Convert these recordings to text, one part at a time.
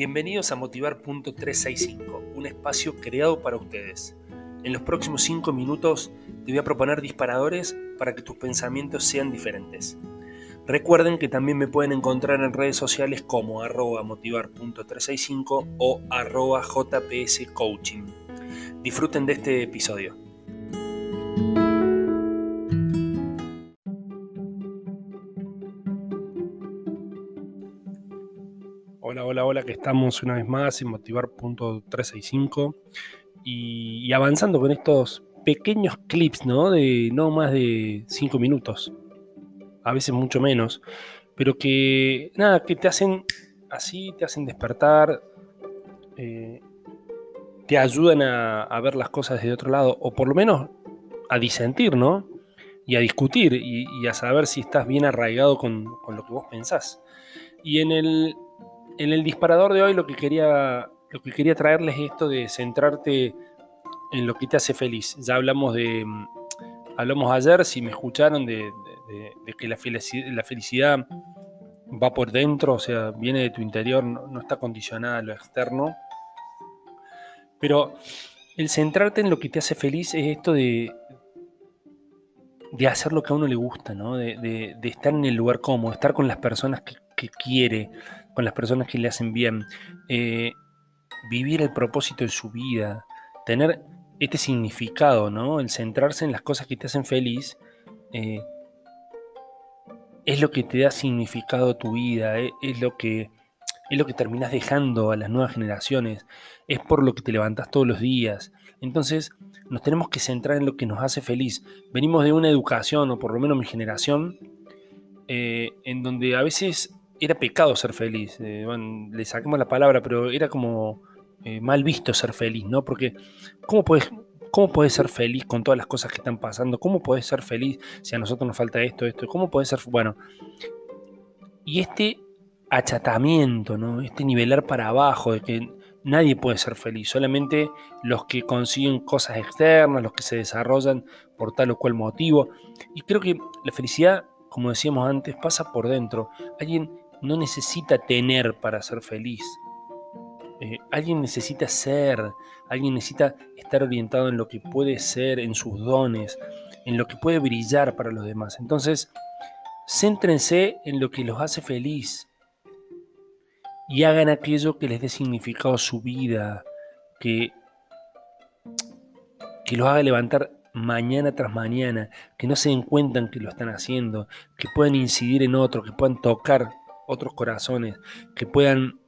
Bienvenidos a Motivar.365, un espacio creado para ustedes. En los próximos 5 minutos te voy a proponer disparadores para que tus pensamientos sean diferentes. Recuerden que también me pueden encontrar en redes sociales como arroba motivar.365 o arroba jpscoaching. Disfruten de este episodio. Hola, hola, hola, que estamos una vez más en Motivar.365 y, y avanzando con estos pequeños clips, ¿no? De no más de 5 minutos, a veces mucho menos, pero que, nada, que te hacen así, te hacen despertar, eh, te ayudan a, ver las cosas de otro lado, o por lo menos a disentir, ¿no? Y a discutir y, a saber si estás bien arraigado con, con lo que vos pensás. Y en el, en el disparador de hoy lo que quería, lo que quería traerles es esto de centrarte en lo que te hace feliz. Ya hablamos de, mm, hablamos ayer, si me escucharon, de, que la felicidad, va por dentro, o sea, viene de tu interior, no, está condicionada a lo externo. Pero el centrarte en lo que te hace feliz es esto de, de hacer lo que a uno le gusta, ¿no? de, estar en el lugar cómodo, estar con las personas que, quiere, con las personas que le hacen bien, eh, vivir el propósito de su vida, tener este significado, ¿no? El centrarse en las cosas que te hacen feliz, eh, es lo que te da significado a tu vida, eh, es, lo que es lo que terminas dejando a las nuevas generaciones, es por lo que te levantas todos los días. Entonces, nos tenemos que centrar en lo que nos hace feliz. Venimos de una educación, o por lo menos mi generación, en donde a veces era pecado ser feliz. le saquemos la palabra, pero era como eh, mal visto ser feliz, ¿no? Porque ¿cómo puedes, ¿cómo puedes ser feliz con todas las cosas que están pasando? ¿Cómo puedes ser feliz si a nosotros nos falta esto, esto? ¿Cómo puedes ser, bueno? Y este achatamiento, ¿no? Este nivelar para abajo de que nadie puede ser feliz, solamente los que consiguen cosas externas, los que se desarrollan por tal o cual motivo. Y creo que la felicidad, como decíamos antes, pasa por dentro. Alguien no necesita tener para ser feliz. Eh, alguien necesita ser, alguien necesita estar orientado en lo que puede ser, en sus dones, en lo que puede brillar para los demás. Entonces, céntrense en lo que los hace feliz y hagan aquello que les dé significado a su vida, que, que los haga levantar mañana tras mañana, que no se den cuenta que lo están haciendo, que puedan incidir en otros, que puedan tocar otros corazones, que puedan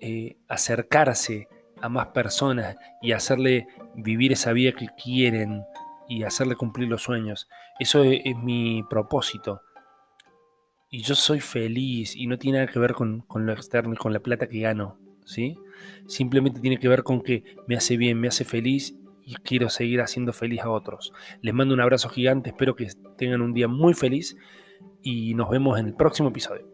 eh, acercarse a más personas y hacerle vivir esa vida que quieren y hacerle cumplir los sueños. Eso es, mi propósito. Y yo soy feliz y no tiene nada que ver con, lo externo y con la plata que gano. ¿sí? Simplemente tiene que ver con que me hace bien, me hace feliz y quiero seguir haciendo feliz a otros. Les mando un abrazo gigante, espero que tengan un día muy feliz y nos vemos en el próximo episodio.